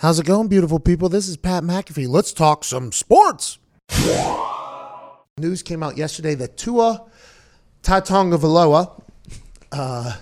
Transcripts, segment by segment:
How's it going, beautiful people? This is Pat McAfee. Let's talk some sports. News came out yesterday that Tua Tatonga uh, that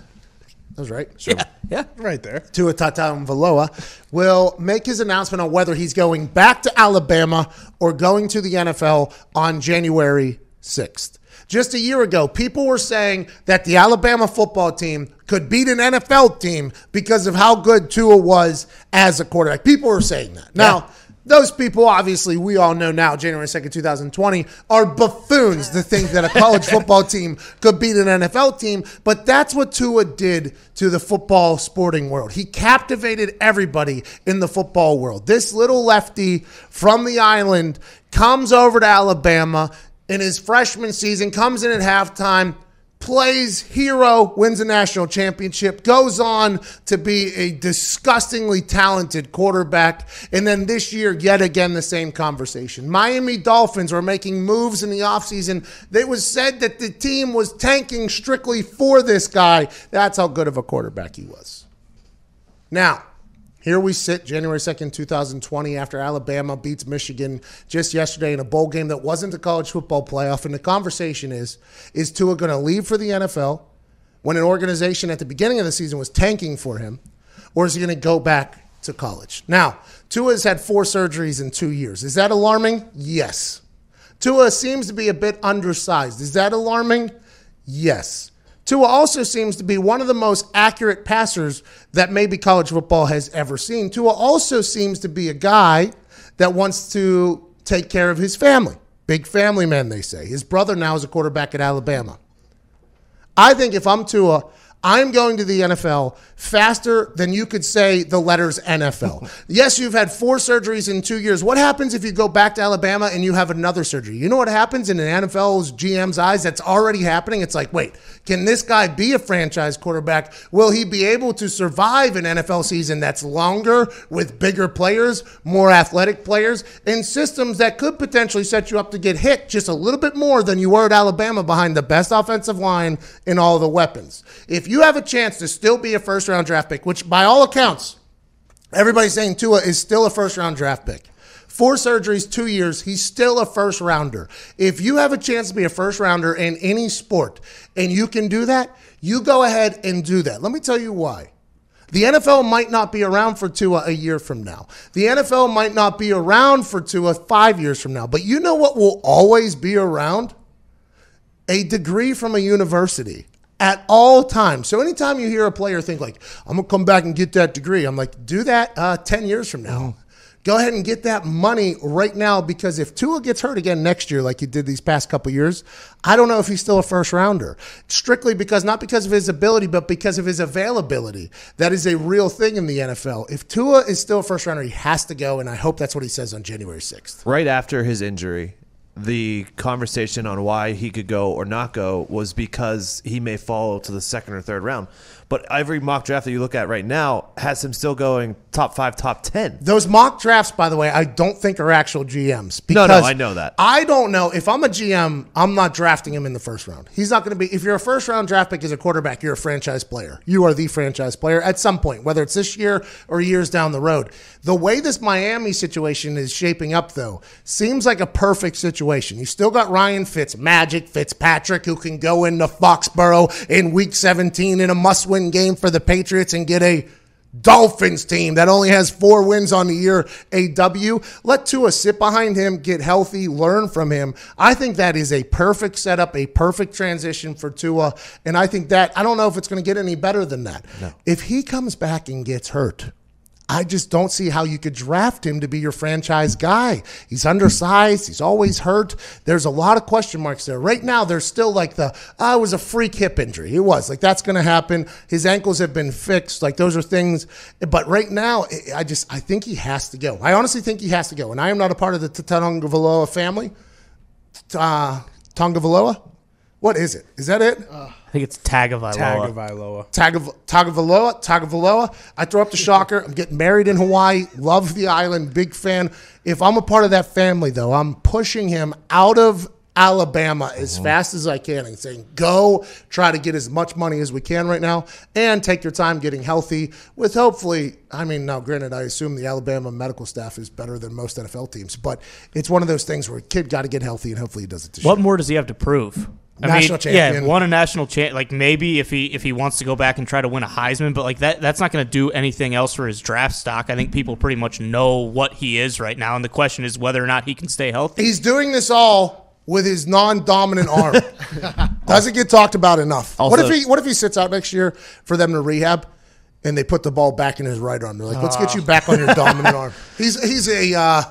was right. Sure. Yeah. Right there. Tua Tatonga will make his announcement on whether he's going back to Alabama or going to the NFL on January 6th. Just a year ago, people were saying that the Alabama football team could beat an NFL team because of how good Tua was as a quarterback. People were saying that. Now, those people, obviously, we all know now, January 2nd, 2020, are buffoons to think that a college football team could beat an NFL team. But that's what Tua did to the football sporting world. He captivated everybody in the football world. This little lefty from the island comes over to Alabama in his freshman season, comes in at halftime, plays hero, wins a national championship, goes on to be a disgustingly talented quarterback. And then this year, yet again, the same conversation. Miami Dolphins were making moves in the offseason. It was said that the team was tanking strictly for this guy. That's how good of a quarterback he was. Now, here we sit, January 2nd, 2020, after Alabama beats Michigan just yesterday in a bowl game that wasn't a college football playoff. And the conversation is is Tua going to leave for the NFL when an organization at the beginning of the season was tanking for him, or is he going to go back to college? Now, Tua has had four surgeries in two years. Is that alarming? Yes. Tua seems to be a bit undersized. Is that alarming? Yes. Tua also seems to be one of the most accurate passers that maybe college football has ever seen. Tua also seems to be a guy that wants to take care of his family. Big family man, they say. His brother now is a quarterback at Alabama. I think if I'm Tua, I'm going to the NFL faster than you could say the letters NFL. yes, you've had four surgeries in two years. What happens if you go back to Alabama and you have another surgery? You know what happens in an NFL's GM's eyes? That's already happening. It's like, wait, can this guy be a franchise quarterback? Will he be able to survive an NFL season that's longer with bigger players, more athletic players, and systems that could potentially set you up to get hit just a little bit more than you were at Alabama behind the best offensive line and all the weapons? If you have a chance to still be a first round draft pick, which by all accounts, everybody's saying Tua is still a first round draft pick. Four surgeries, two years, he's still a first rounder. If you have a chance to be a first rounder in any sport and you can do that, you go ahead and do that. Let me tell you why. The NFL might not be around for Tua a year from now. The NFL might not be around for Tua five years from now. But you know what will always be around? A degree from a university at all times. So anytime you hear a player think like, I'm gonna come back and get that degree, I'm like, do that uh, 10 years from now. Mm-hmm. Go ahead and get that money right now because if Tua gets hurt again next year, like he did these past couple years, I don't know if he's still a first rounder. Strictly because not because of his ability, but because of his availability. That is a real thing in the NFL. If Tua is still a first rounder, he has to go, and I hope that's what he says on January 6th. Right after his injury, the conversation on why he could go or not go was because he may fall to the second or third round. But every mock draft that you look at right now has him still going top five, top ten. Those mock drafts, by the way, I don't think are actual GMs. No, no, I know that. I don't know if I'm a GM. I'm not drafting him in the first round. He's not going to be. If you're a first round draft pick as a quarterback, you're a franchise player. You are the franchise player at some point, whether it's this year or years down the road. The way this Miami situation is shaping up, though, seems like a perfect situation. You still got Ryan Fitz, Magic Fitzpatrick, who can go into Foxborough in Week 17 in a must-win win game for the Patriots and get a Dolphins team that only has four wins on the year, a W. Let Tua sit behind him, get healthy, learn from him. I think that is a perfect setup, a perfect transition for Tua. And I think that, I don't know if it's going to get any better than that. No. If he comes back and gets hurt, I just don't see how you could draft him to be your franchise guy. He's undersized. He's always hurt. There's a lot of question marks there. Right now, there's still like the, oh, it was a freak hip injury. It was like, that's going to happen. His ankles have been fixed. Like, those are things. But right now, I just, I think he has to go. I honestly think he has to go. And I am not a part of the Tagovailoa family. Uh, Tonga What is it? Is that it? Uh. I think it's Tagovailoa. Tagovailoa. Tagav- Tagovailoa. Tagovailoa. I throw up the shocker. I'm getting married in Hawaii. Love the island. Big fan. If I'm a part of that family, though, I'm pushing him out of Alabama as fast as I can and saying, go try to get as much money as we can right now and take your time getting healthy with hopefully, I mean, now granted, I assume the Alabama medical staff is better than most NFL teams, but it's one of those things where a kid got to get healthy and hopefully he does it this What year. more does he have to prove? National champion. Yeah, won a national champ. Like maybe if he if he wants to go back and try to win a Heisman, but like that that's not going to do anything else for his draft stock. I think people pretty much know what he is right now, and the question is whether or not he can stay healthy. He's doing this all with his non-dominant arm. Doesn't get talked about enough. what if he what if he sits out next year for them to rehab and they put the ball back in his right arm? They're like, let's get you back on your dominant arm. He's he's a uh,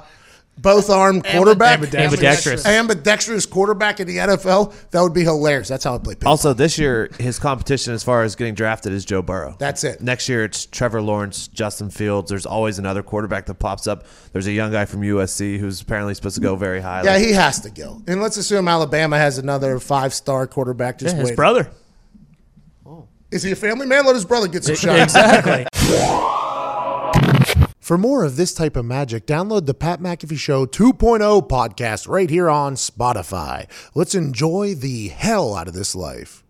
both arm quarterback, Ambidextrous. ambidextrous quarterback in the NFL. That would be hilarious. That's how I play. Ping. Also, this year his competition as far as getting drafted is Joe Burrow. That's it. Next year it's Trevor Lawrence, Justin Fields. There's always another quarterback that pops up. There's a young guy from USC who's apparently supposed to go very high. Yeah, he has to go. And let's assume Alabama has another five-star quarterback. Just Yeah, his wait. brother. Is he a family man? Let his brother get some shots. Exactly. For more of this type of magic, download the Pat McAfee Show 2.0 podcast right here on Spotify. Let's enjoy the hell out of this life.